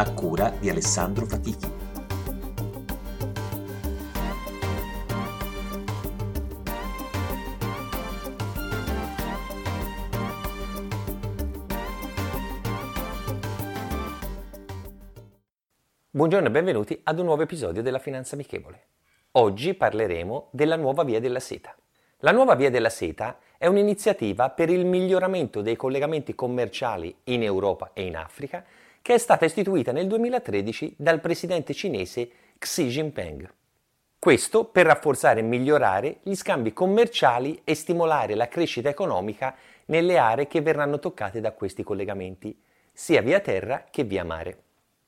a cura di Alessandro Fatichi. Buongiorno e benvenuti ad un nuovo episodio della Finanza Amichevole. Oggi parleremo della nuova Via della Seta. La nuova Via della Seta è un'iniziativa per il miglioramento dei collegamenti commerciali in Europa e in Africa che è stata istituita nel 2013 dal presidente cinese Xi Jinping. Questo per rafforzare e migliorare gli scambi commerciali e stimolare la crescita economica nelle aree che verranno toccate da questi collegamenti, sia via terra che via mare.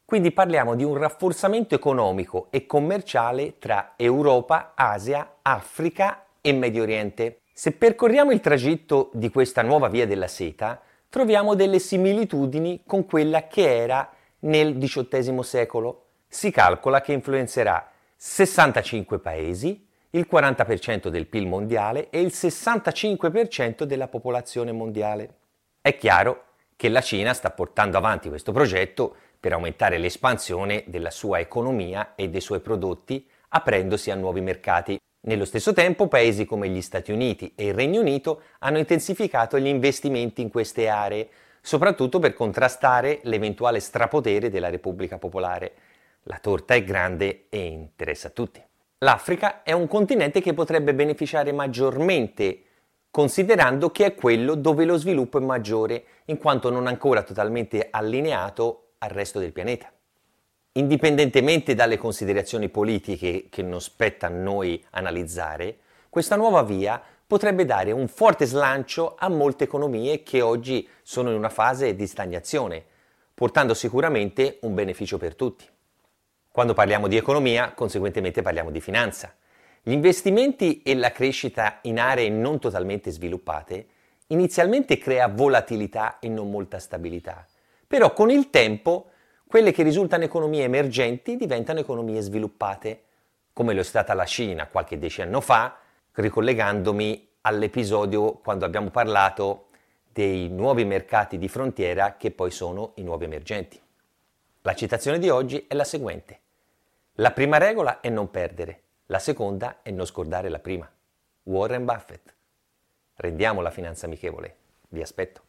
Quindi parliamo di un rafforzamento economico e commerciale tra Europa, Asia, Africa e Medio Oriente. Se percorriamo il tragitto di questa nuova via della seta, troviamo delle similitudini con quella che era nel XVIII secolo. Si calcola che influenzerà 65 paesi, il 40% del PIL mondiale e il 65% della popolazione mondiale. È chiaro che la Cina sta portando avanti questo progetto per aumentare l'espansione della sua economia e dei suoi prodotti, aprendosi a nuovi mercati. Nello stesso tempo paesi come gli Stati Uniti e il Regno Unito hanno intensificato gli investimenti in queste aree, soprattutto per contrastare l'eventuale strapotere della Repubblica Popolare. La torta è grande e interessa a tutti. L'Africa è un continente che potrebbe beneficiare maggiormente, considerando che è quello dove lo sviluppo è maggiore, in quanto non ancora totalmente allineato al resto del pianeta. Indipendentemente dalle considerazioni politiche che non spetta a noi analizzare, questa nuova via potrebbe dare un forte slancio a molte economie che oggi sono in una fase di stagnazione, portando sicuramente un beneficio per tutti. Quando parliamo di economia, conseguentemente parliamo di finanza. Gli investimenti e la crescita in aree non totalmente sviluppate inizialmente crea volatilità e non molta stabilità, però con il tempo quelle che risultano economie emergenti diventano economie sviluppate, come è stata la Cina qualche decennio fa, ricollegandomi all'episodio quando abbiamo parlato dei nuovi mercati di frontiera che poi sono i nuovi emergenti. La citazione di oggi è la seguente. La prima regola è non perdere, la seconda è non scordare la prima. Warren Buffett. Rendiamo la finanza amichevole. Vi aspetto.